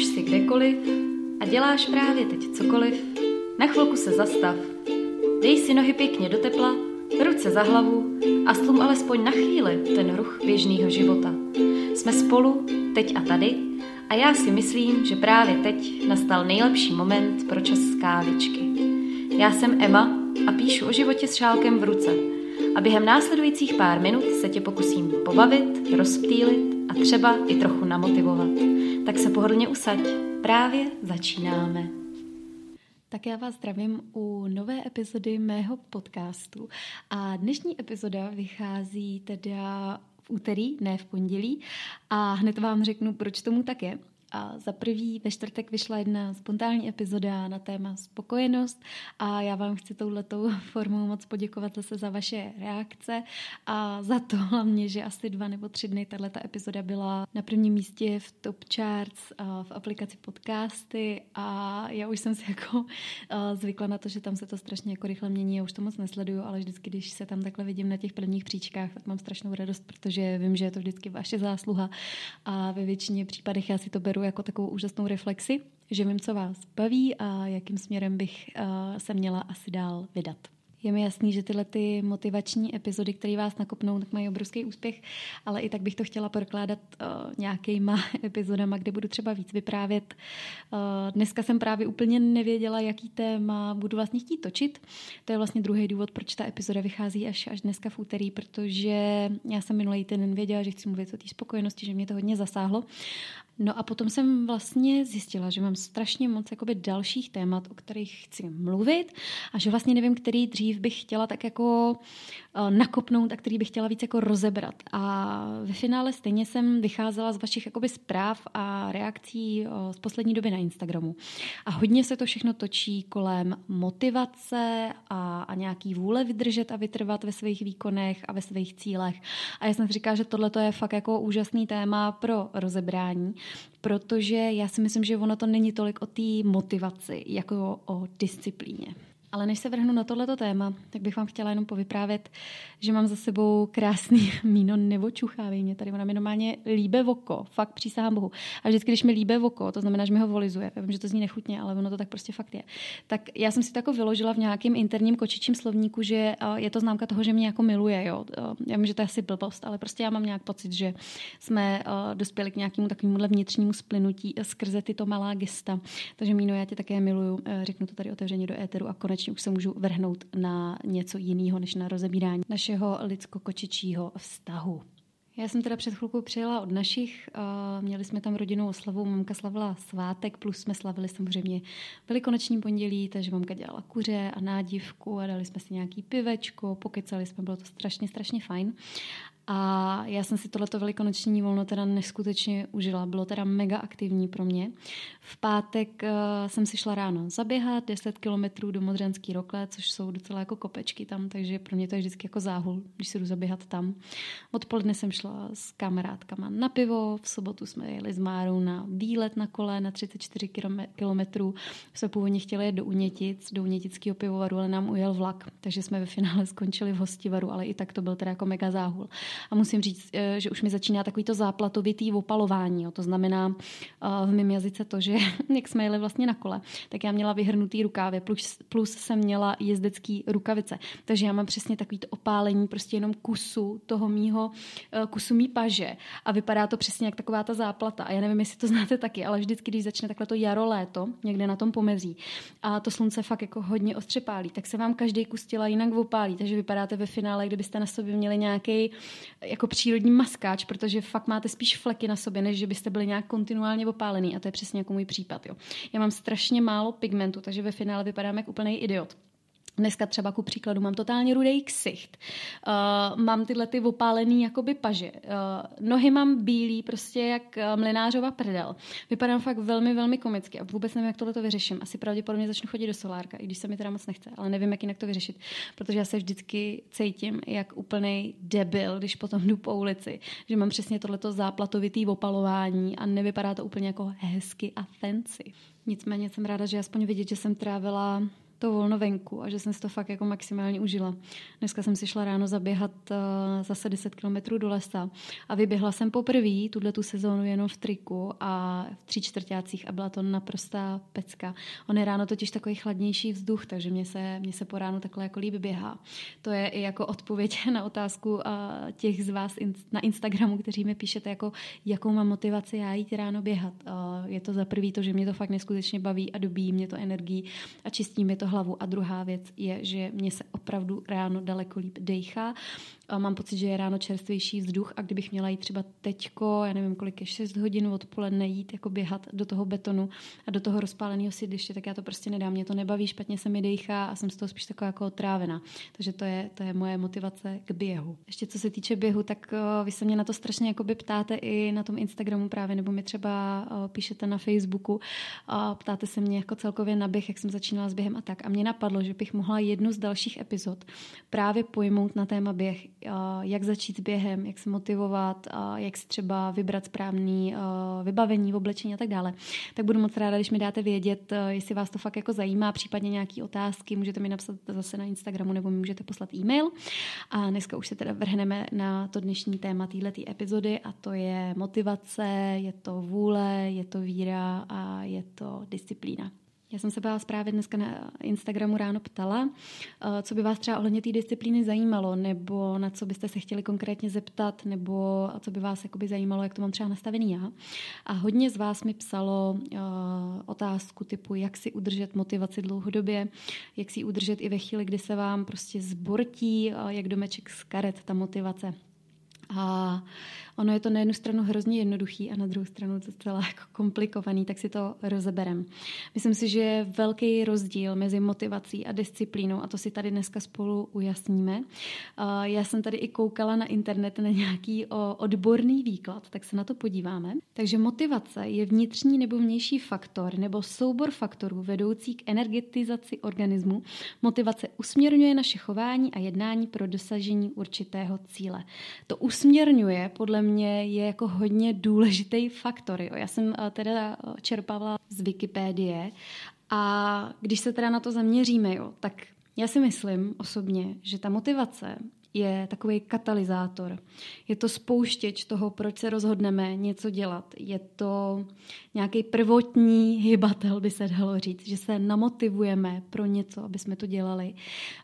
už jsi kdekoliv a děláš právě teď cokoliv, na chvilku se zastav. Dej si nohy pěkně do tepla, ruce za hlavu a slum alespoň na chvíli ten ruch běžného života. Jsme spolu, teď a tady, a já si myslím, že právě teď nastal nejlepší moment pro čas kávičky. Já jsem Emma a píšu o životě s šálkem v ruce. A během následujících pár minut se tě pokusím pobavit, rozptýlit a třeba i trochu namotivovat. Tak se pohodlně usaď, právě začínáme. Tak já vás zdravím u nové epizody mého podcastu a dnešní epizoda vychází teda v úterý, ne v pondělí a hned vám řeknu, proč tomu tak je. A za prvý ve čtvrtek vyšla jedna spontánní epizoda na téma spokojenost a já vám chci touhletou formou moc poděkovat zase za vaše reakce a za to hlavně, že asi dva nebo tři dny tato epizoda byla na prvním místě v top charts v aplikaci podcasty a já už jsem si jako zvykla na to, že tam se to strašně jako rychle mění, já už to moc nesleduju, ale vždycky, když se tam takhle vidím na těch prvních příčkách, tak mám strašnou radost, protože vím, že je to vždycky vaše zásluha a ve většině případech já si to beru beru jako takovou úžasnou reflexi, že vím, co vás baví a jakým směrem bych uh, se měla asi dál vydat. Je mi jasný, že tyhle ty motivační epizody, které vás nakopnou, tak mají obrovský úspěch, ale i tak bych to chtěla prokládat uh, nějakýma epizodama, kde budu třeba víc vyprávět. Uh, dneska jsem právě úplně nevěděla, jaký téma budu vlastně chtít točit. To je vlastně druhý důvod, proč ta epizoda vychází až, až dneska v úterý, protože já jsem minulý týden věděla, že chci mluvit o té spokojenosti, že mě to hodně zasáhlo. No a potom jsem vlastně zjistila, že mám strašně moc jakoby dalších témat, o kterých chci mluvit a že vlastně nevím, který dřív bych chtěla tak jako nakopnout a který bych chtěla víc jako rozebrat. A ve finále stejně jsem vycházela z vašich jakoby zpráv a reakcí uh, z poslední doby na Instagramu. A hodně se to všechno točí kolem motivace a, a nějaký vůle vydržet a vytrvat ve svých výkonech a ve svých cílech. A já jsem si říkala, že tohle je fakt jako úžasný téma pro rozebrání protože já si myslím, že ono to není tolik o té motivaci, jako o disciplíně. Ale než se vrhnu na tohleto téma, tak bych vám chtěla jenom povyprávět, že mám za sebou krásný míno nebo čuchávej mě tady. Ona mi normálně líbe oko, fakt přísahám Bohu. A vždycky, když mi líbe oko, to znamená, že mi ho volizuje. Já vím, že to zní nechutně, ale ono to tak prostě fakt je. Tak já jsem si to jako vyložila v nějakém interním kočičím slovníku, že je to známka toho, že mě jako miluje. Jo. Já vím, že to je asi blbost, ale prostě já mám nějak pocit, že jsme dospěli k nějakému takovému vnitřnímu splynutí skrze tyto malá gesta. Takže míno, já tě také miluju. Řeknu to tady otevřeně do éteru a konečně konečně už se můžu vrhnout na něco jiného, než na rozebírání našeho lidsko-kočičího vztahu. Já jsem teda před chvilkou přijela od našich, měli jsme tam rodinnou oslavu, mamka slavila svátek, plus jsme slavili samozřejmě velikonoční pondělí, takže mamka dělala kuře a nádivku a dali jsme si nějaký pivečko, pokecali jsme, bylo to strašně, strašně fajn. A já jsem si tohleto velikonoční volno teda neskutečně užila. Bylo teda mega aktivní pro mě. V pátek uh, jsem si šla ráno zaběhat 10 kilometrů do Modřanský rokle, což jsou docela jako kopečky tam, takže pro mě to je vždycky jako záhul, když si jdu zaběhat tam. Odpoledne jsem šla s kamarádkama na pivo, v sobotu jsme jeli s Márou na výlet na kole na 34 kilometrů. Jsme původně chtěli jet do Unětic, do Unětického pivovaru, ale nám ujel vlak, takže jsme ve finále skončili v Hostivaru, ale i tak to byl teda jako mega záhul. A musím říct, eh, že už mi začíná takový to záplatovitý opalování. Jo. To znamená eh, v mém jazyce to, že jak jsme jeli vlastně na kole, tak já měla vyhrnutý rukávy, plus, plus jsem měla jezdecký rukavice. Takže já mám přesně takový to opálení prostě jenom kusu toho mýho, eh, kusu mý paže a vypadá to přesně jak taková ta záplata. A já nevím, jestli to znáte taky, ale vždycky, když začne takhle to jaro, léto, někde na tom pomezí a to slunce fakt jako hodně ostře pálí, tak se vám každý kus těla jinak opálí. Takže vypadáte ve finále, kdybyste na sobě měli nějaký jako přírodní maskáč, protože fakt máte spíš fleky na sobě, než že byste byli nějak kontinuálně opálený a to je přesně jako můj případ. Jo. Já mám strašně málo pigmentu, takže ve finále vypadám jako úplný idiot. Dneska třeba ku příkladu mám totálně rudý ksicht. Uh, mám tyhle ty opálený jakoby paže. Uh, nohy mám bílý, prostě jak uh, mlinářova prdel. Vypadám fakt velmi, velmi komicky a vůbec nevím, jak tohle to vyřeším. Asi pravděpodobně začnu chodit do solárka, i když se mi teda moc nechce, ale nevím, jak jinak to vyřešit, protože já se vždycky cítím jak úplný debil, když potom jdu po ulici, že mám přesně tohleto záplatovitý opalování a nevypadá to úplně jako hezky a fancy. Nicméně jsem ráda, že aspoň vidět, že jsem trávila to volno venku a že jsem si to fakt jako maximálně užila. Dneska jsem si šla ráno zaběhat uh, zase 10 kilometrů do lesa a vyběhla jsem poprvé tuhle tu sezónu jenom v triku a v tří čtvrtácích a byla to naprostá pecka. On je ráno totiž takový chladnější vzduch, takže mě se, mě se po ránu takhle jako líbí běhá. To je i jako odpověď na otázku uh, těch z vás in, na Instagramu, kteří mi píšete, jako, jakou mám motivaci já jít ráno běhat. Uh, je to za prvý to, že mě to fakt neskutečně baví a dobíjí mě to energii a čistí mi to hlavu. A druhá věc je, že mě se opravdu ráno daleko líp dejchá mám pocit, že je ráno čerstvější vzduch a kdybych měla jít třeba teďko, já nevím kolik je, 6 hodin odpoledne jít jako běhat do toho betonu a do toho rozpáleného sídliště, tak já to prostě nedám. Mě to nebaví, špatně se mi dejchá a jsem z toho spíš taková jako otrávená. Takže to je, to je moje motivace k běhu. Ještě co se týče běhu, tak uh, vy se mě na to strašně ptáte i na tom Instagramu právě, nebo mi třeba uh, píšete na Facebooku a ptáte se mě jako celkově na běh, jak jsem začínala s během a tak. A mě napadlo, že bych mohla jednu z dalších epizod právě pojmout na téma běh jak začít během, jak se motivovat, jak si třeba vybrat správný vybavení, oblečení a tak dále. Tak budu moc ráda, když mi dáte vědět, jestli vás to fakt jako zajímá, případně nějaké otázky, můžete mi napsat zase na Instagramu nebo mi můžete poslat e-mail. A dneska už se teda vrhneme na to dnešní téma této epizody a to je motivace, je to vůle, je to víra a je to disciplína. Já jsem se vás právě dneska na Instagramu ráno ptala, eh, co by vás třeba ohledně té disciplíny zajímalo, nebo na co byste se chtěli konkrétně zeptat, nebo co by vás jakoby zajímalo, jak to mám třeba nastavený já. A hodně z vás mi psalo uh, otázku typu, jak si udržet motivaci dlouhodobě, jak si ji udržet i ve chvíli, kdy se vám prostě zbortí, jak domeček z karet ta motivace. A ono je to na jednu stranu hrozně jednoduchý a na druhou stranu to celé jako komplikovaný, tak si to rozeberem. Myslím si, že je velký rozdíl mezi motivací a disciplínou a to si tady dneska spolu ujasníme. Já jsem tady i koukala na internet na nějaký odborný výklad, tak se na to podíváme. Takže motivace je vnitřní nebo vnější faktor nebo soubor faktorů vedoucí k energetizaci organismu. Motivace usměrňuje naše chování a jednání pro dosažení určitého cíle. To usměrňuje podle mě je jako hodně důležitý faktor. Jo. Já jsem eh, teda eh, čerpala z Wikipédie a když se teda na to zaměříme, jo, tak já si myslím osobně, že ta motivace je takový katalyzátor. Je to spouštěč toho, proč se rozhodneme něco dělat. Je to nějaký prvotní hybatel, by se dalo říct, že se namotivujeme pro něco, aby jsme to dělali.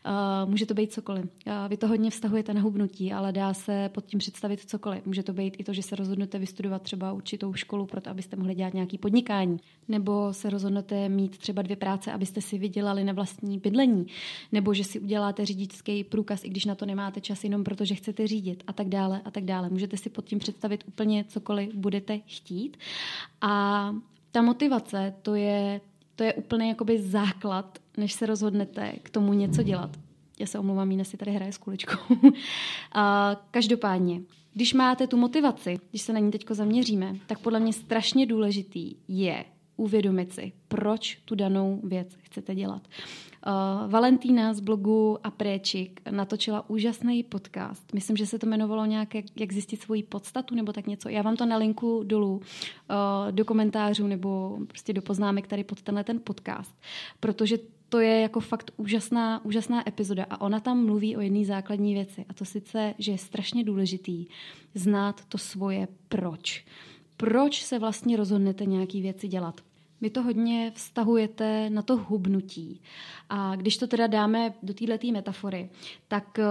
Uh, může to být cokoliv. Uh, vy to hodně vztahujete na hubnutí, ale dá se pod tím představit cokoliv. Může to být i to, že se rozhodnete vystudovat třeba určitou školu, proto abyste mohli dělat nějaký podnikání. Nebo se rozhodnete mít třeba dvě práce, abyste si vydělali na vlastní bydlení. Nebo že si uděláte řidičský průkaz, i když na to nemáte čas jenom proto, že chcete řídit a tak dále a tak dále. Můžete si pod tím představit úplně cokoliv budete chtít. A ta motivace, to je, to je úplně jakoby základ, než se rozhodnete k tomu něco dělat. Já se omlouvám, Mína si tady hraje s kuličkou. a každopádně, když máte tu motivaci, když se na ní teď zaměříme, tak podle mě strašně důležitý je uvědomit si, proč tu danou věc chcete dělat. Uh, Valentína z blogu Apréčik natočila úžasný podcast. Myslím, že se to jmenovalo nějak, jak, jak zjistit svoji podstatu nebo tak něco. Já vám to na linku dolů uh, do komentářů nebo prostě do poznámek tady pod tenhle ten podcast, protože to je jako fakt úžasná, úžasná epizoda a ona tam mluví o jedné základní věci a to sice, že je strašně důležitý znát to svoje proč. Proč se vlastně rozhodnete nějaký věci dělat? Vy to hodně vztahujete na to hubnutí. A když to teda dáme do této metafory, tak uh,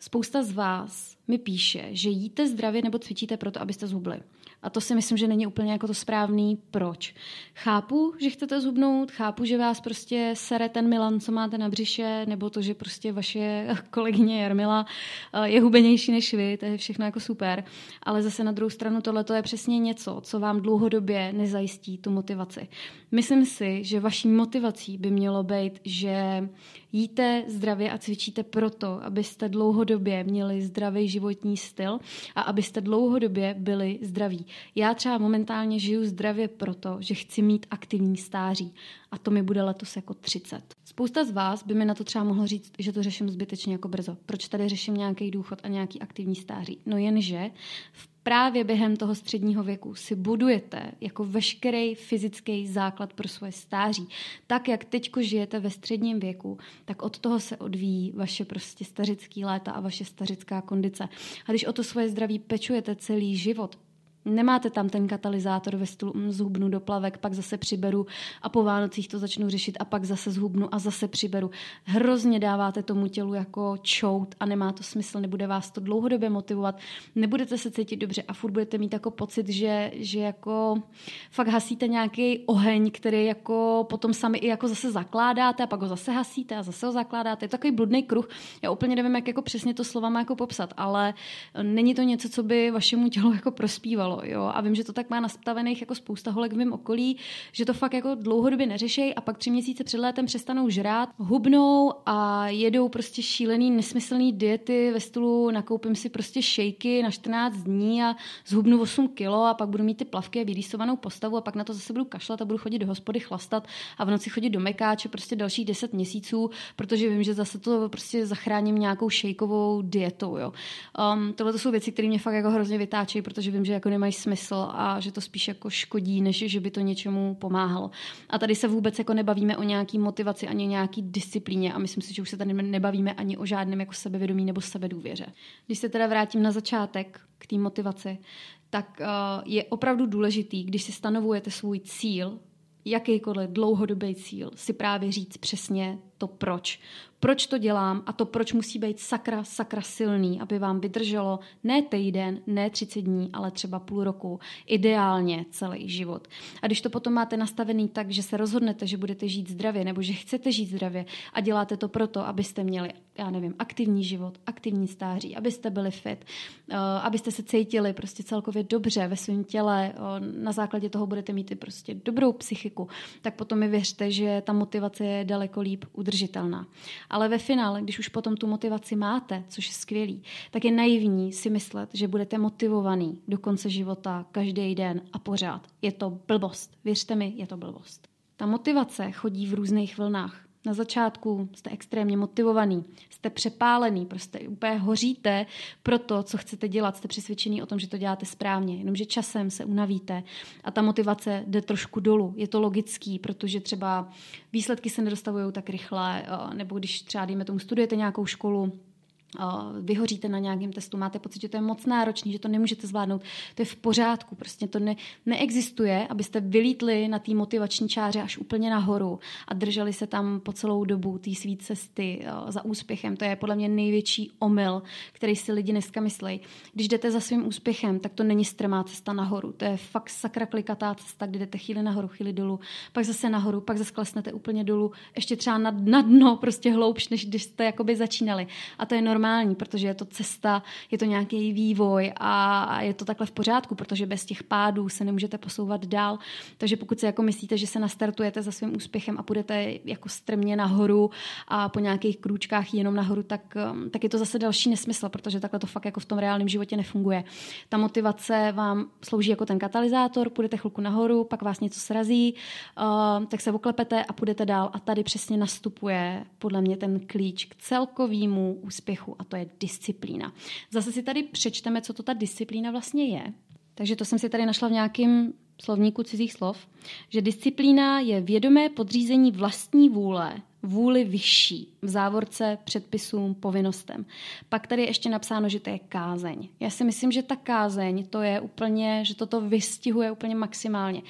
spousta z vás mi píše, že jíte zdravě nebo cvičíte proto, abyste zhubli. A to si myslím, že není úplně jako to správný proč. Chápu, že chcete zhubnout, chápu, že vás prostě sere ten Milan, co máte na břiše, nebo to, že prostě vaše kolegyně Jarmila eh, je hubenější než vy, to je všechno jako super. Ale zase na druhou stranu tohle je přesně něco, co vám dlouhodobě nezajistí tu motivaci. Myslím si, že vaší motivací by mělo být, že jíte zdravě a cvičíte proto, abyste dlouhodobě měli zdravý životní styl a abyste dlouhodobě byli zdraví. Já třeba momentálně žiju zdravě proto, že chci mít aktivní stáří a to mi bude letos jako 30. Spousta z vás by mi na to třeba mohlo říct, že to řeším zbytečně jako brzo. Proč tady řeším nějaký důchod a nějaký aktivní stáří? No jenže v právě během toho středního věku si budujete jako veškerý fyzický základ pro svoje stáří. Tak, jak teďko žijete ve středním věku, tak od toho se odvíjí vaše prostě stařický léta a vaše stařická kondice. A když o to svoje zdraví pečujete celý život, Nemáte tam ten katalyzátor ve stylu mm, zhubnu do plavek, pak zase přiberu a po Vánocích to začnu řešit a pak zase zhubnu a zase přiberu. Hrozně dáváte tomu tělu jako čout a nemá to smysl, nebude vás to dlouhodobě motivovat, nebudete se cítit dobře a furt budete mít jako pocit, že, že jako fakt hasíte nějaký oheň, který jako potom sami i jako zase zakládáte a pak ho zase hasíte a zase ho zakládáte. Je to takový bludný kruh. Já úplně nevím, jak jako přesně to slovama jako popsat, ale není to něco, co by vašemu tělu jako prospívalo jo. A vím, že to tak má nastavených jako spousta holek v mém okolí, že to fakt jako dlouhodobě neřešejí a pak tři měsíce před létem přestanou žrát, hubnou a jedou prostě šílený, nesmyslný diety ve stylu nakoupím si prostě šejky na 14 dní a zhubnu 8 kilo a pak budu mít ty plavky a vyrýsovanou postavu a pak na to zase budu kašlat a budu chodit do hospody chlastat a v noci chodit do mekáče prostě dalších 10 měsíců, protože vím, že zase to prostě zachráním nějakou šejkovou dietou, jo. Um, tohle to jsou věci, které mě fakt jako hrozně vytáčejí, protože vím, že jako nemají smysl a že to spíš jako škodí, než že by to něčemu pomáhalo. A tady se vůbec jako nebavíme o nějaký motivaci ani nějaký disciplíně a myslím si, že už se tady nebavíme ani o žádném jako sebevědomí nebo sebedůvěře. Když se teda vrátím na začátek k té motivaci, tak uh, je opravdu důležitý, když si stanovujete svůj cíl, jakýkoliv dlouhodobý cíl, si právě říct přesně to proč proč to dělám a to proč musí být sakra, sakra silný, aby vám vydrželo ne týden, ne 30 dní, ale třeba půl roku, ideálně celý život. A když to potom máte nastavený tak, že se rozhodnete, že budete žít zdravě nebo že chcete žít zdravě a děláte to proto, abyste měli, já nevím, aktivní život, aktivní stáří, abyste byli fit, uh, abyste se cítili prostě celkově dobře ve svém těle, uh, na základě toho budete mít i prostě dobrou psychiku, tak potom mi věřte, že ta motivace je daleko líp udržitelná. Ale ve finále, když už potom tu motivaci máte, což je skvělý, tak je naivní si myslet, že budete motivovaný do konce života každý den a pořád. Je to blbost. Věřte mi, je to blbost. Ta motivace chodí v různých vlnách. Na začátku jste extrémně motivovaný, jste přepálený, prostě úplně hoříte pro to, co chcete dělat, jste přesvědčený o tom, že to děláte správně, jenomže časem se unavíte a ta motivace jde trošku dolů. Je to logický, protože třeba výsledky se nedostavují tak rychle, eh, nebo když třeba, dejme tomu, studujete nějakou školu, vyhoříte na nějakém testu, máte pocit, že to je moc náročný, že to nemůžete zvládnout, to je v pořádku. Prostě to ne, neexistuje, abyste vylítli na té motivační čáře až úplně nahoru a drželi se tam po celou dobu té své cesty za úspěchem. To je podle mě největší omyl, který si lidi dneska myslí. Když jdete za svým úspěchem, tak to není strmá cesta nahoru. To je fakt sakra klikatá cesta, kdy jdete chvíli nahoru, chvíli dolů, pak zase nahoru, pak zase klesnete úplně dolů, ještě třeba na, na dno, prostě hloubš, než když jste jakoby začínali. A to je normální normální, protože je to cesta, je to nějaký vývoj a je to takhle v pořádku, protože bez těch pádů se nemůžete posouvat dál. Takže pokud si jako myslíte, že se nastartujete za svým úspěchem a půjdete jako strmě nahoru a po nějakých krůčkách jenom nahoru, tak, um, tak je to zase další nesmysl, protože takhle to fakt jako v tom reálném životě nefunguje. Ta motivace vám slouží jako ten katalyzátor, půjdete chvilku nahoru, pak vás něco srazí, uh, tak se oklepete a půjdete dál a tady přesně nastupuje podle mě ten klíč k celkovému úspěchu strachu a to je disciplína. Zase si tady přečteme, co to ta disciplína vlastně je. Takže to jsem si tady našla v nějakém slovníku cizích slov, že disciplína je vědomé podřízení vlastní vůle, vůli vyšší, v závorce předpisům, povinnostem. Pak tady je ještě napsáno, že to je kázeň. Já si myslím, že ta kázeň to je úplně, že toto vystihuje úplně maximálně.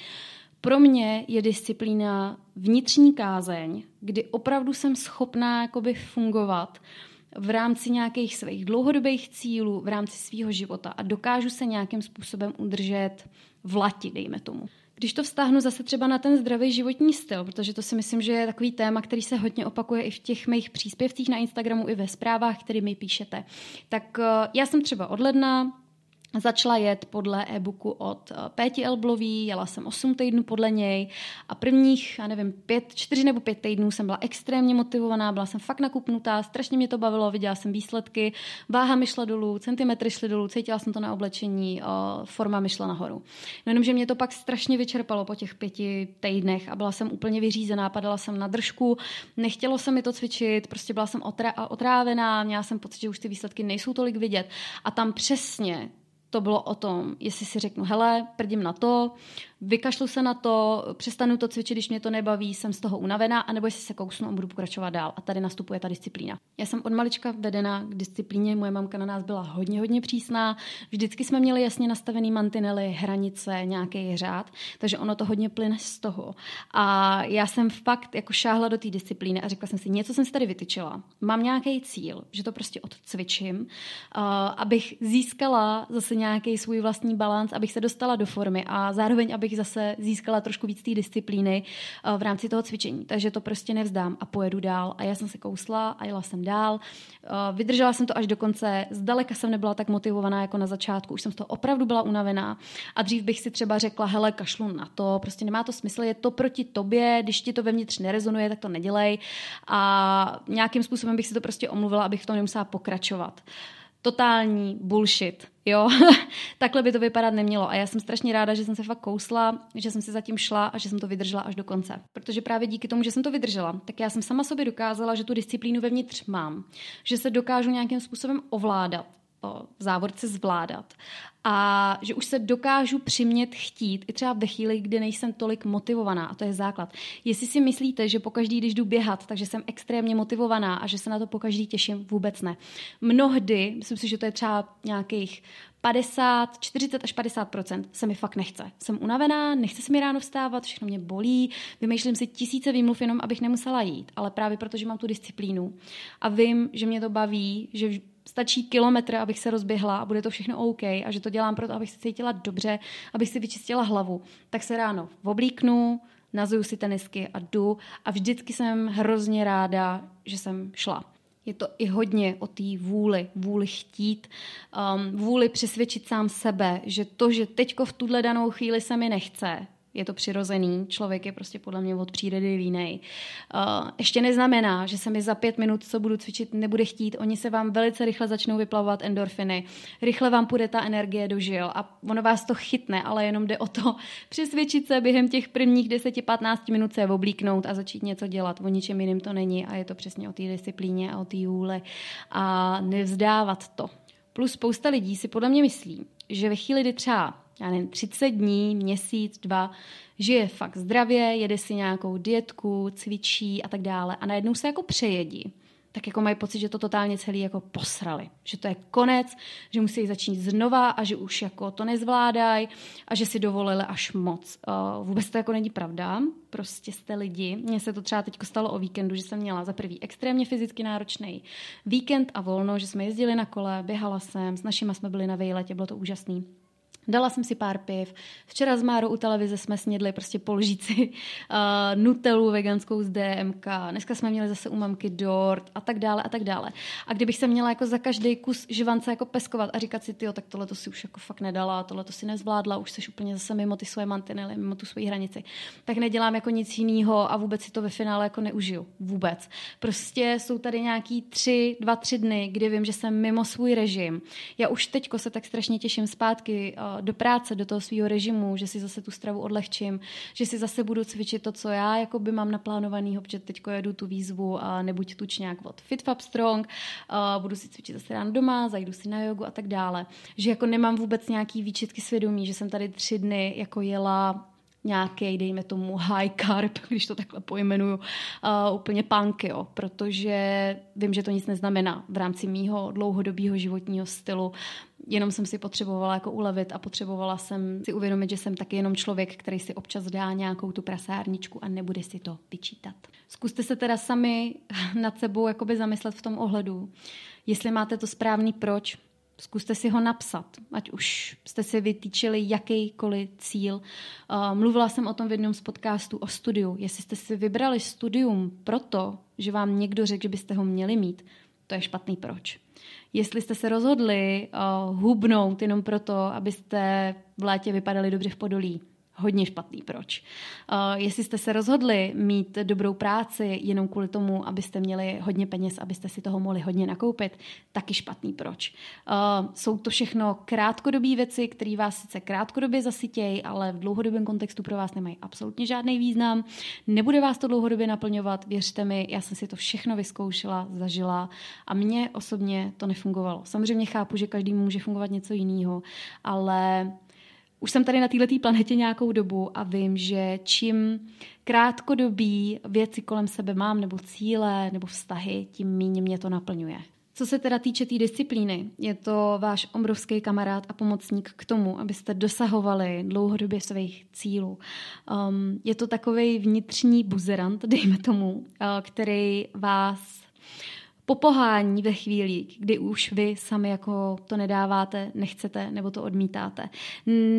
Pro mě je disciplína vnitřní kázeň, kdy opravdu jsem schopná jakoby fungovat v rámci nějakých svých dlouhodobých cílů, v rámci svého života a dokážu se nějakým způsobem udržet v lati, dejme tomu. Když to vztáhnu zase třeba na ten zdravý životní styl, protože to si myslím, že je takový téma, který se hodně opakuje i v těch mých příspěvcích na Instagramu, i ve zprávách, které mi píšete. Tak eh, já jsem třeba od ledna Začala jet podle e-booku od eh, Péti Elblový, jela jsem 8 týdnů podle něj a prvních, já nevím, pět, čtyři nebo pět týdnů jsem byla extrémně motivovaná, byla jsem fakt nakupnutá, strašně mě to bavilo, viděla jsem výsledky, váha mi šla dolů, centimetry šly dolů, cítila jsem to na oblečení, forma mi šla nahoru. No jenom, že mě to pak strašně vyčerpalo po těch pěti týdnech a byla jsem úplně vyřízená, padala jsem na držku, nechtělo se mi to cvičit, prostě byla jsem otrá- otrávená, měla jsem pocit, že už ty výsledky nejsou tolik vidět a tam přesně to bylo o tom, jestli si řeknu, hele, prdím na to, vykašlu se na to, přestanu to cvičit, když mě to nebaví, jsem z toho unavená, anebo jestli se kousnu a budu pokračovat dál. A tady nastupuje ta disciplína. Já jsem od malička vedena k disciplíně, moje mamka na nás byla hodně, hodně přísná. Vždycky jsme měli jasně nastavený mantinely, hranice, nějaký řád, takže ono to hodně plyne z toho. A já jsem fakt jako šáhla do té disciplíny a řekla jsem si, něco jsem si tady vytyčila. Mám nějaký cíl, že to prostě odcvičím, uh, abych získala zase nějaký svůj vlastní balans, abych se dostala do formy a zároveň, abych zase získala trošku víc té disciplíny uh, v rámci toho cvičení. Takže to prostě nevzdám a pojedu dál. A já jsem se kousla a jela jsem dál. Uh, vydržela jsem to až do konce. Zdaleka jsem nebyla tak motivovaná jako na začátku. Už jsem z toho opravdu byla unavená. A dřív bych si třeba řekla, hele, kašlu na to, prostě nemá to smysl, je to proti tobě, když ti to vevnitř nerezonuje, tak to nedělej. A nějakým způsobem bych si to prostě omluvila, abych v tom nemusela pokračovat. Totální bullshit, jo. Takhle by to vypadat nemělo. A já jsem strašně ráda, že jsem se fakt kousla, že jsem si zatím šla a že jsem to vydržela až do konce. Protože právě díky tomu, že jsem to vydržela, tak já jsem sama sobě dokázala, že tu disciplínu vevnitř mám. Že se dokážu nějakým způsobem ovládat v závorce zvládat. A že už se dokážu přimět chtít i třeba ve chvíli, kdy nejsem tolik motivovaná. A to je základ. Jestli si myslíte, že pokaždý, když jdu běhat, takže jsem extrémně motivovaná a že se na to pokaždý těším, vůbec ne. Mnohdy, myslím si, že to je třeba nějakých 50, 40 až 50% se mi fakt nechce. Jsem unavená, nechce se mi ráno vstávat, všechno mě bolí, vymýšlím si tisíce výmluv jenom, abych nemusela jít, ale právě protože mám tu disciplínu a vím, že mě to baví, že stačí kilometr, abych se rozběhla a bude to všechno OK a že to dělám proto, abych se cítila dobře, abych si vyčistila hlavu, tak se ráno oblíknu, nazuju si tenisky a jdu a vždycky jsem hrozně ráda, že jsem šla. Je to i hodně o té vůli, vůli chtít, um, vůli přesvědčit sám sebe, že to, že teďko v tuhle danou chvíli se mi nechce, je to přirozený, člověk je prostě podle mě od přírody línej. Uh, ještě neznamená, že se mi za pět minut, co budu cvičit, nebude chtít. Oni se vám velice rychle začnou vyplavovat endorfiny, rychle vám půjde ta energie do žil a ono vás to chytne, ale jenom jde o to přesvědčit se během těch prvních 10-15 minut se oblíknout a začít něco dělat. O ničem jiným to není a je to přesně o té disciplíně a o té jůle a nevzdávat to. Plus spousta lidí si podle mě myslí, že ve chvíli, kdy třeba já nevím, 30 dní, měsíc, dva, žije fakt zdravě, jede si nějakou dietku, cvičí a tak dále a najednou se jako přejedí tak jako mají pocit, že to totálně celý jako posrali. Že to je konec, že musí začít znova a že už jako to nezvládají a že si dovolili až moc. Uh, vůbec to jako není pravda. Prostě jste lidi. Mně se to třeba teď stalo o víkendu, že jsem měla za prvý extrémně fyzicky náročný víkend a volno, že jsme jezdili na kole, běhala jsem, s našima jsme byli na vejletě, bylo to úžasný. Dala jsem si pár piv. Včera s Márou u televize jsme snědli prostě polžíci uh, nutelu veganskou z DMK. Dneska jsme měli zase u mamky dort a tak dále a tak dále. A kdybych se měla jako za každý kus živance jako peskovat a říkat si, ty, tak tohle to si už jako fakt nedala, tohle to si nezvládla, už jsi úplně zase mimo ty svoje mantinely, mimo tu svoji hranici, tak nedělám jako nic jiného a vůbec si to ve finále jako neužiju. Vůbec. Prostě jsou tady nějaký tři, dva, tři dny, kdy vím, že jsem mimo svůj režim. Já už teďko se tak strašně těším zpátky uh, do práce, do toho svého režimu, že si zase tu stravu odlehčím, že si zase budu cvičit to, co já jako by mám naplánovaný, protože teď jedu tu výzvu a nebuď tučňák od FitFab Strong, a budu si cvičit zase ráno doma, zajdu si na jogu a tak dále. Že jako nemám vůbec nějaký výčitky svědomí, že jsem tady tři dny jako jela nějaký, dejme tomu, high carb, když to takhle pojmenuju, uh, úplně punk, jo, protože vím, že to nic neznamená v rámci mýho dlouhodobého životního stylu. Jenom jsem si potřebovala jako ulevit a potřebovala jsem si uvědomit, že jsem taky jenom člověk, který si občas dá nějakou tu prasárničku a nebude si to vyčítat. Zkuste se teda sami nad sebou jakoby zamyslet v tom ohledu, jestli máte to správný proč, Zkuste si ho napsat, ať už jste si vytýčili jakýkoliv cíl. Uh, mluvila jsem o tom v jednom z podcastů o studiu. Jestli jste si vybrali studium proto, že vám někdo řekl, že byste ho měli mít, to je špatný proč. Jestli jste se rozhodli uh, hubnout jenom proto, abyste v létě vypadali dobře v podolí, hodně špatný proč. Uh, jestli jste se rozhodli mít dobrou práci jenom kvůli tomu, abyste měli hodně peněz, abyste si toho mohli hodně nakoupit, taky špatný proč. Uh, jsou to všechno krátkodobé věci, které vás sice krátkodobě zasytějí, ale v dlouhodobém kontextu pro vás nemají absolutně žádný význam. Nebude vás to dlouhodobě naplňovat, věřte mi, já jsem si to všechno vyzkoušela, zažila a mně osobně to nefungovalo. Samozřejmě chápu, že každý může fungovat něco jiného, ale už jsem tady na této planetě nějakou dobu a vím, že čím krátkodobí věci kolem sebe mám, nebo cíle, nebo vztahy, tím méně mě to naplňuje. Co se teda týče té tý disciplíny, je to váš obrovský kamarád a pomocník k tomu, abyste dosahovali dlouhodobě svých cílů. Um, je to takový vnitřní buzerant, dejme tomu, uh, který vás popohání ve chvíli, kdy už vy sami jako to nedáváte, nechcete nebo to odmítáte.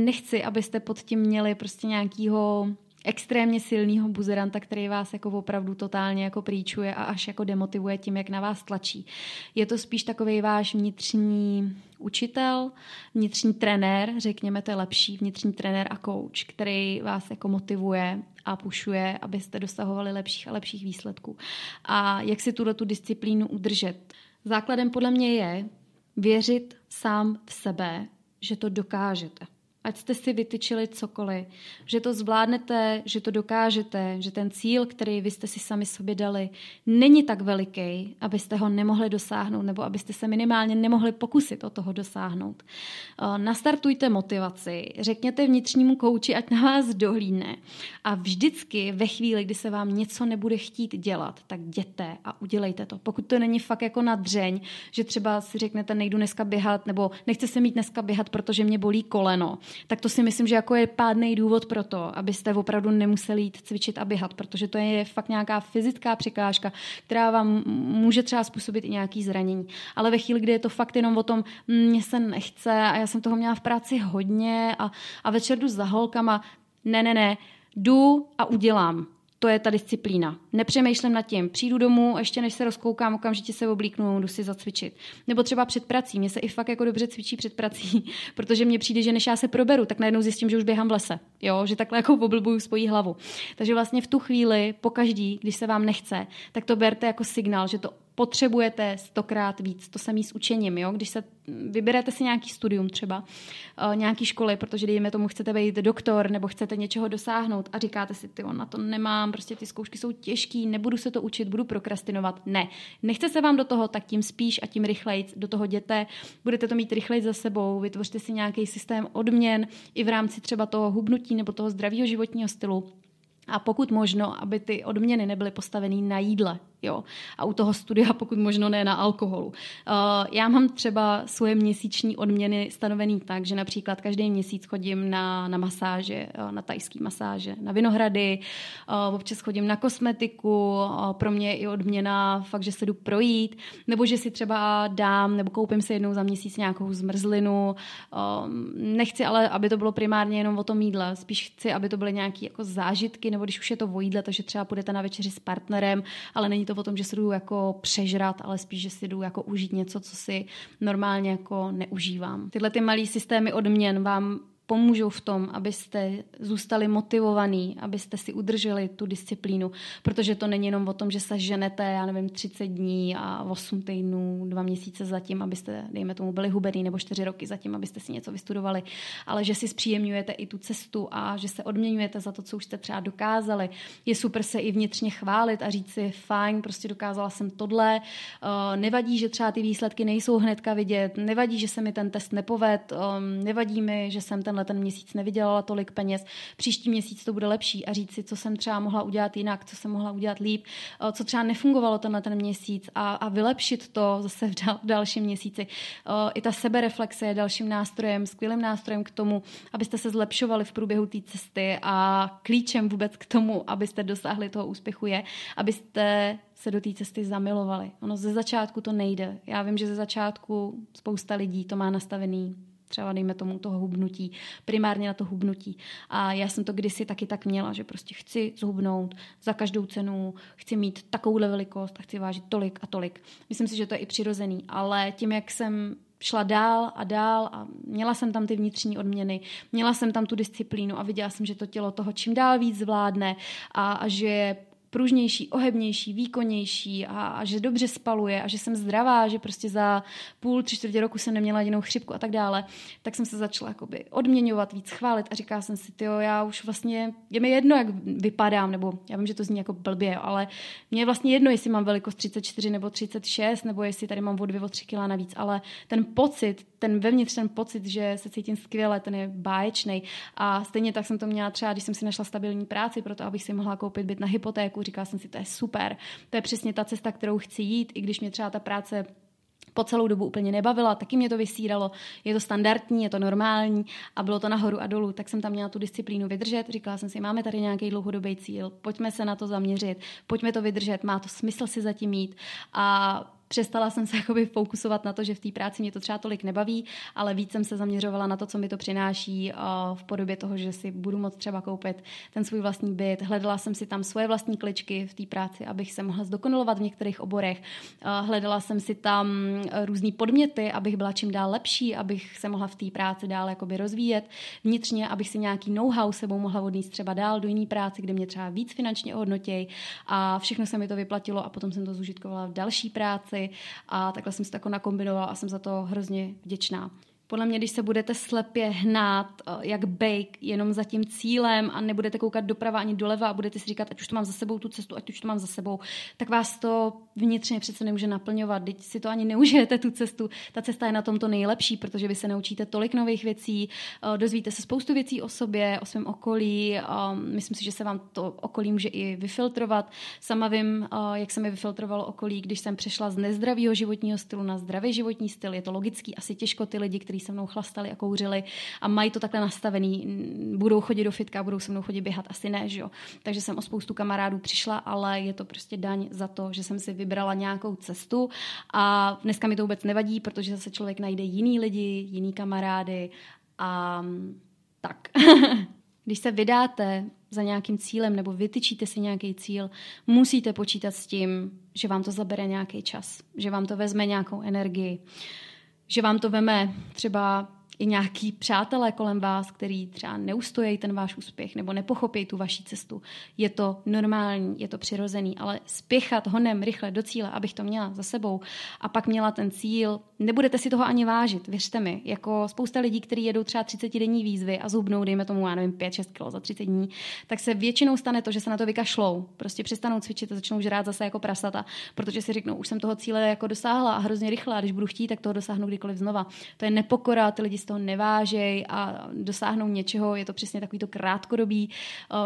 Nechci, abyste pod tím měli prostě nějakýho extrémně silného buzeranta, který vás jako opravdu totálně jako prýčuje a až jako demotivuje tím, jak na vás tlačí. Je to spíš takový váš vnitřní učitel, vnitřní trenér, řekněme to je lepší, vnitřní trenér a coach, který vás jako motivuje a pušuje, abyste dosahovali lepších a lepších výsledků. A jak si tuto tu disciplínu udržet? Základem podle mě je věřit sám v sebe, že to dokážete ať jste si vytyčili cokoliv, že to zvládnete, že to dokážete, že ten cíl, který vy jste si sami sobě dali, není tak veliký, abyste ho nemohli dosáhnout nebo abyste se minimálně nemohli pokusit o toho dosáhnout. Eh, nastartujte motivaci, řekněte vnitřnímu kouči, ať na vás dohlídne a vždycky ve chvíli, kdy se vám něco nebude chtít dělat, tak jděte a udělejte to. Pokud to není fakt jako na dřeň, že třeba si řeknete, nejdu dneska běhat nebo nechce se mít dneska běhat, protože mě bolí koleno, tak to si myslím, že jako je pádný důvod pro to, abyste opravdu nemuseli jít cvičit a běhat, protože to je fakt nějaká fyzická překážka, která vám může třeba způsobit i nějaký zranění. Ale ve chvíli, kdy je to fakt jenom o tom, mně se nechce a já jsem toho měla v práci hodně a, a večer jdu za holkama, ne, ne, ne, jdu a udělám to je ta disciplína. Nepřemýšlím nad tím. Přijdu domů, ještě než se rozkoukám, okamžitě se oblíknu, jdu si zacvičit. Nebo třeba před prací. Mně se i fakt jako dobře cvičí před prací, protože mně přijde, že než já se proberu, tak najednou zjistím, že už běhám v lese. Jo, že takhle jako oblbuju svoji hlavu. Takže vlastně v tu chvíli, po každý, když se vám nechce, tak to berte jako signál, že to potřebujete stokrát víc. To samý s učením, jo? Když se vyberete si nějaký studium třeba, uh, nějaký školy, protože dejme tomu chcete být doktor nebo chcete něčeho dosáhnout a říkáte si, ty na to nemám, prostě ty zkoušky jsou těžký, nebudu se to učit, budu prokrastinovat. Ne, nechce se vám do toho, tak tím spíš a tím rychleji do toho jděte, budete to mít rychleji za sebou, vytvořte si nějaký systém odměn i v rámci třeba toho hubnutí nebo toho zdravého životního stylu a pokud možno, aby ty odměny nebyly postaveny na jídle, jo. A u toho studia pokud možno ne na alkoholu. Uh, já mám třeba svoje měsíční odměny stanovený tak, že například každý měsíc chodím na, na masáže, uh, na tajský masáže, na vinohrady, uh, občas chodím na kosmetiku, uh, pro mě je i odměna fakt, že se jdu projít, nebo že si třeba dám nebo koupím si jednou za měsíc nějakou zmrzlinu. Nechci ale, aby to bylo primárně jenom o tom jídle, spíš chci, aby to byly nějaké jako zážitky, nebo když už je to o jídle, takže třeba půjdete na večeři s partnerem, ale není to o tom, že se jdu jako přežrat, ale spíš, že si jdu jako užít něco, co si normálně jako neužívám. Tyhle ty malý systémy odměn vám pomůžou v tom, abyste zůstali motivovaní, abyste si udrželi tu disciplínu, protože to není jenom o tom, že se ženete, já nevím, 30 dní a 8 týdnů, dva měsíce zatím, abyste, dejme tomu, byli hubený nebo 4 roky zatím, abyste si něco vystudovali, ale že si zpříjemňujete i tu cestu a že se odměňujete za to, co už jste třeba dokázali. Je super se i vnitřně chválit a říct si, fajn, prostě dokázala jsem tohle, uh, nevadí, že třeba ty výsledky nejsou hnedka vidět, nevadí, že se mi ten test nepoved, um, nevadí mi, že jsem ten tenhle ten měsíc nevydělala tolik peněz, příští měsíc to bude lepší a říct si, co jsem třeba mohla udělat jinak, co jsem mohla udělat líp, eh, co třeba nefungovalo tenhle ten měsíc a, a vylepšit to zase v, dal, v dalším měsíci. Eh, I ta sebereflexe je dalším nástrojem, skvělým nástrojem k tomu, abyste se zlepšovali v průběhu té cesty a klíčem vůbec k tomu, abyste dosáhli toho úspěchu je, abyste se do té cesty zamilovali. Ono ze začátku to nejde. Já vím, že ze začátku spousta lidí to má nastavený třeba dejme tomu toho hubnutí, primárně na to hubnutí. A já jsem to kdysi taky tak měla, že prostě chci zhubnout za každou cenu, chci mít takovouhle velikost a chci vážit tolik a tolik. Myslím si, že to je i přirozený, ale tím, jak jsem šla dál a dál a měla jsem tam ty vnitřní odměny, měla jsem tam tu disciplínu a viděla jsem, že to tělo toho čím dál víc zvládne a, a že pružnější, ohebnější, výkonnější a, a že dobře spaluje a že jsem zdravá, že prostě za půl, tři čtvrtě roku jsem neměla jedinou chřipku a tak dále, tak jsem se začala jakoby odměňovat, víc chválit a říkala jsem si, jo, já už vlastně, je mi jedno, jak vypadám, nebo já vím, že to zní jako blbě, ale mě je vlastně jedno, jestli mám velikost 34 nebo 36, nebo jestli tady mám o dvě, o tři kila navíc, ale ten pocit, ten vevnitř ten pocit, že se cítím skvěle, ten je báječný. A stejně tak jsem to měla třeba, když jsem si našla stabilní práci, proto abych si mohla koupit byt na hypotéku, říkala jsem si, to je super, to je přesně ta cesta, kterou chci jít, i když mě třeba ta práce po celou dobu úplně nebavila, taky mě to vysíralo, je to standardní, je to normální a bylo to nahoru a dolů, tak jsem tam měla tu disciplínu vydržet. Říkala jsem si, máme tady nějaký dlouhodobý cíl, pojďme se na to zaměřit, pojďme to vydržet, má to smysl si zatím mít a přestala jsem se jakoby fokusovat na to, že v té práci mě to třeba tolik nebaví, ale víc jsem se zaměřovala na to, co mi to přináší v podobě toho, že si budu moct třeba koupit ten svůj vlastní byt. Hledala jsem si tam svoje vlastní kličky v té práci, abych se mohla zdokonalovat v některých oborech. Hledala jsem si tam různé podměty, abych byla čím dál lepší, abych se mohla v té práci dál jakoby rozvíjet vnitřně, abych si nějaký know-how sebou mohla odníst třeba dál do jiné práce, kde mě třeba víc finančně ohodnotějí a všechno se mi to vyplatilo a potom jsem to zužitkovala v další práci a takhle jsem si to jako nakombinovala a jsem za to hrozně vděčná. Podle mě, když se budete slepě hnát, eh, jak bake, jenom za tím cílem a nebudete koukat doprava ani doleva a budete si říkat, ať už to mám za sebou tu cestu, ať už to mám za sebou, tak vás to vnitřně přece nemůže naplňovat. Teď si to ani neužijete tu cestu. Ta cesta je na tom to nejlepší, protože vy se naučíte tolik nových věcí, eh, dozvíte se spoustu věcí o sobě, o svém okolí. Myslím si, že se vám to okolí může i vyfiltrovat. Sama vím, eh, jak se mi vyfiltrovalo okolí, když jsem přešla z nezdravého životního stylu na zdravý životní styl. Je to logický, asi těžko ty lidi, kteří se mnou chlastali a kouřili a mají to takhle nastavený, budou chodit do fitka, budou se mnou chodit běhat, asi ne, že jo. Takže jsem o spoustu kamarádů přišla, ale je to prostě daň za to, že jsem si vybrala nějakou cestu a dneska mi to vůbec nevadí, protože zase člověk najde jiný lidi, jiný kamarády a tak. Když se vydáte za nějakým cílem nebo vytyčíte si nějaký cíl, musíte počítat s tím, že vám to zabere nějaký čas, že vám to vezme nějakou energii. Uh, že vám to veme třeba i nějaký přátelé kolem vás, který třeba neustojí ten váš úspěch nebo nepochopí tu vaši cestu. Je to normální, je to přirozený, ale spěchat honem rychle do cíle, abych to měla za sebou a pak měla ten cíl, nebudete si toho ani vážit, věřte mi. Jako spousta lidí, kteří jedou třeba 30 denní výzvy a zubnou, dejme tomu, já nevím, 5-6 kg za 30 dní, tak se většinou stane to, že se na to vykašlou. Prostě přestanou cvičit a začnou žrát zase jako prasata, protože si řeknou, už jsem toho cíle jako dosáhla a hrozně rychle, a když budu chtít, tak toho dosáhnu kdykoliv znova. To je nepokora, ty lidi toho nevážej a dosáhnou něčeho, je to přesně takový to krátkodobý,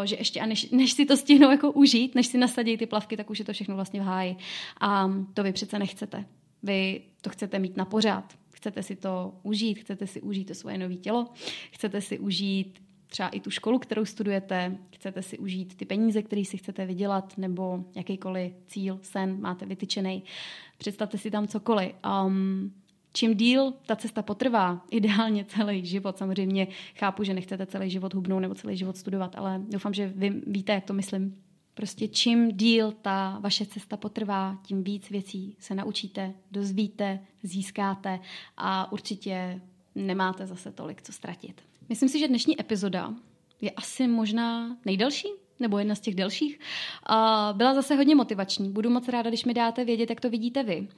že ještě a než, než si to stihnou jako užít, než si nasadí ty plavky, tak už je to všechno vlastně v háji. A to vy přece nechcete. Vy to chcete mít na pořád. Chcete si to užít, chcete si užít to svoje nové tělo, chcete si užít třeba i tu školu, kterou studujete, chcete si užít ty peníze, které si chcete vydělat, nebo jakýkoliv cíl, sen máte vytyčený. Představte si tam cokoliv. Um, čím díl ta cesta potrvá, ideálně celý život, samozřejmě chápu, že nechcete celý život hubnout nebo celý život studovat, ale doufám, že vy víte, jak to myslím. Prostě čím díl ta vaše cesta potrvá, tím víc věcí se naučíte, dozvíte, získáte a určitě nemáte zase tolik co ztratit. Myslím si, že dnešní epizoda je asi možná nejdelší nebo jedna z těch delších, byla zase hodně motivační. Budu moc ráda, když mi dáte vědět, jak to vidíte vy.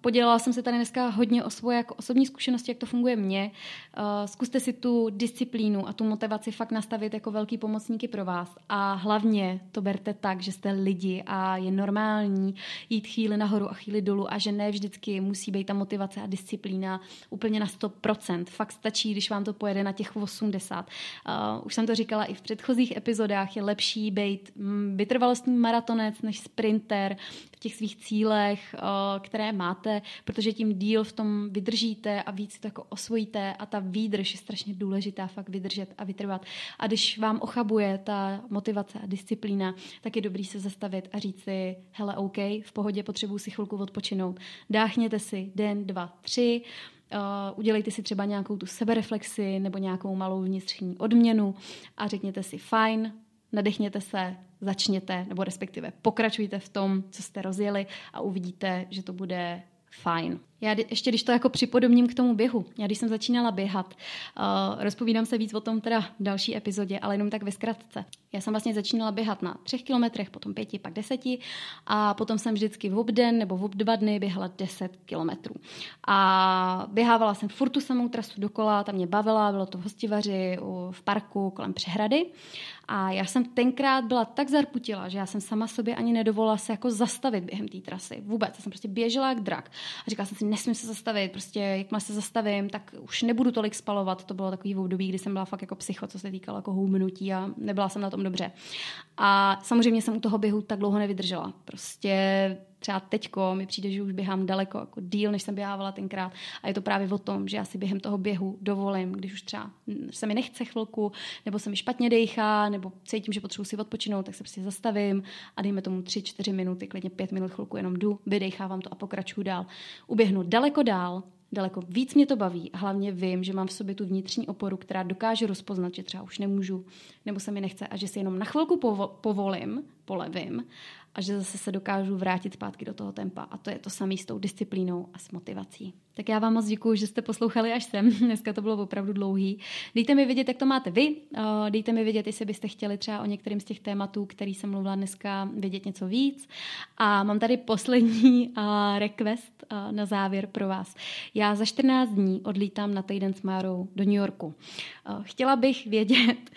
Podělala jsem se tady dneska hodně o svoje jako osobní zkušenosti, jak to funguje mně. Zkuste si tu disciplínu a tu motivaci fakt nastavit jako velký pomocníky pro vás. A hlavně to berte tak, že jste lidi a je normální jít chvíli nahoru a chvíli dolů a že ne vždycky musí být ta motivace a disciplína úplně na 100%. Fakt stačí, když vám to pojede na těch 80. Už jsem to říkala i v předchozích epizodách, je lepší být mm, vytrvalostní maratonec než sprinter v těch svých cílech, eh, které máte, protože tím díl v tom vydržíte a víc to jako osvojíte a ta výdrž je strašně důležitá fakt vydržet a vytrvat. A když vám ochabuje ta motivace a disciplína, tak je dobrý se zastavit a říct si, hele, OK, v pohodě potřebuji si chvilku odpočinout. Dáchněte si den, dva, tři, Uh, udělejte si třeba nějakou tu sebereflexi nebo nějakou malou vnitřní odměnu a řekněte si fajn, nadechněte se, začněte, nebo respektive pokračujte v tom, co jste rozjeli a uvidíte, že to bude fajn. Já ještě, když to jako připodobním k tomu běhu, já když jsem začínala běhat, uh, rozpovídám se víc o tom teda v další epizodě, ale jenom tak ve zkratce. Já jsem vlastně začínala běhat na třech kilometrech, potom pěti, pak deseti a potom jsem vždycky v obden nebo v dva dny běhala deset kilometrů. A běhávala jsem furt tu samou trasu dokola, tam mě bavila, bylo to v hostivaři, v parku, kolem přehrady. A já jsem tenkrát byla tak zarputila, že já jsem sama sobě ani nedovolila se jako zastavit během té trasy. Vůbec. Já jsem prostě běžela jak drak. A říkala jsem si, nesmím se zastavit, prostě jakmile se zastavím, tak už nebudu tolik spalovat. To bylo takový období, kdy jsem byla fakt jako psycho, co se týkalo jako houbnutí a nebyla jsem na tom dobře. A samozřejmě jsem u toho běhu tak dlouho nevydržela. Prostě třeba teďko mi přijde, že už běhám daleko jako díl, než jsem běhávala tenkrát. A je to právě o tom, že já si během toho běhu dovolím, když už třeba se mi nechce chvilku, nebo se mi špatně dejchá, nebo cítím, že potřebuji si odpočinout, tak se prostě zastavím a dejme tomu 3-4 minuty, klidně 5 minut chvilku jenom jdu, vydechávám to a pokračuju dál. Uběhnu daleko dál, daleko víc mě to baví a hlavně vím, že mám v sobě tu vnitřní oporu, která dokáže rozpoznat, že třeba už nemůžu nebo se mi nechce a že si jenom na chvilku povolím, polevím a že zase se dokážu vrátit zpátky do toho tempa. A to je to samé s tou disciplínou a s motivací. Tak já vám moc děkuji, že jste poslouchali až sem. Dneska to bylo opravdu dlouhý. Dejte mi vědět, jak to máte vy. Eh, dejte mi vědět, jestli byste chtěli třeba o některým z těch tématů, který jsem mluvila dneska, vědět něco víc. A mám tady poslední eh, request eh, na závěr pro vás. Já za 14 dní odlítám na týden s Márou do New Yorku. Chtěla bych vědět,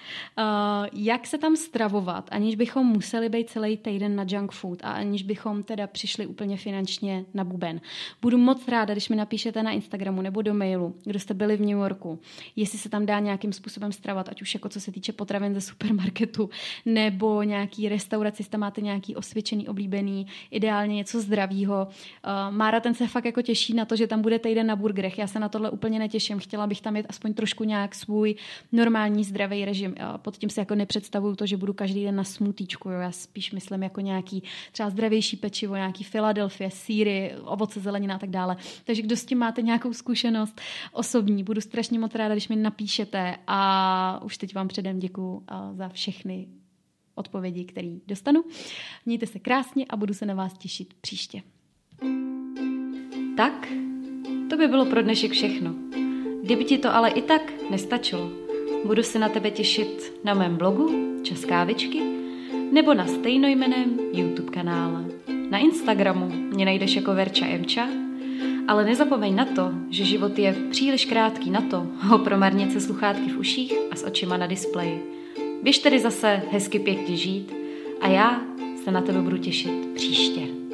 jak se tam stravovat, aniž bychom museli být celý týden na junk food a aniž bychom teda přišli úplně finančně na buben. Budu moc ráda, když mi napíšete na Instagramu nebo do mailu, kdo jste byli v New Yorku, jestli se tam dá nějakým způsobem stravovat, ať už jako co se týče potravin ze supermarketu, nebo nějaký restauraci, jestli tam máte nějaký osvědčený, oblíbený, ideálně něco zdravého. Uh, Mára ten se fakt jako těší na to, že tam bude týden na burgerech. Já se na tohle úplně netěším. Chtěla bych tam mít aspoň trošku nějak svůj normální zdravý režim. Uh, pod tím si jako nepředstavuju to, že budu každý den na smutíčku. Jo. Já spíš myslím jako nějaký třeba zdravější pečivo, nějaký Philadelphia, síry, ovoce, zelenina a tak dále. Takže kdo s tím tím máte nějakou zkušenost osobní. Budu strašně moc ráda, když mi napíšete a už teď vám předem děkuji za všechny odpovědi, které dostanu. Mějte se krásně a budu se na vás těšit příště. Tak, to by bylo pro dnešek všechno. Kdyby ti to ale i tak nestačilo, budu se na tebe těšit na mém blogu Českávičky nebo na stejnojmeném YouTube kanále. Na Instagramu mě najdeš jako Verča Emča ale nezapomeň na to, že život je příliš krátký na to ho promarnit se sluchátky v uších a s očima na displeji. Běž tedy zase hezky pěkně žít a já se na tebe budu těšit příště.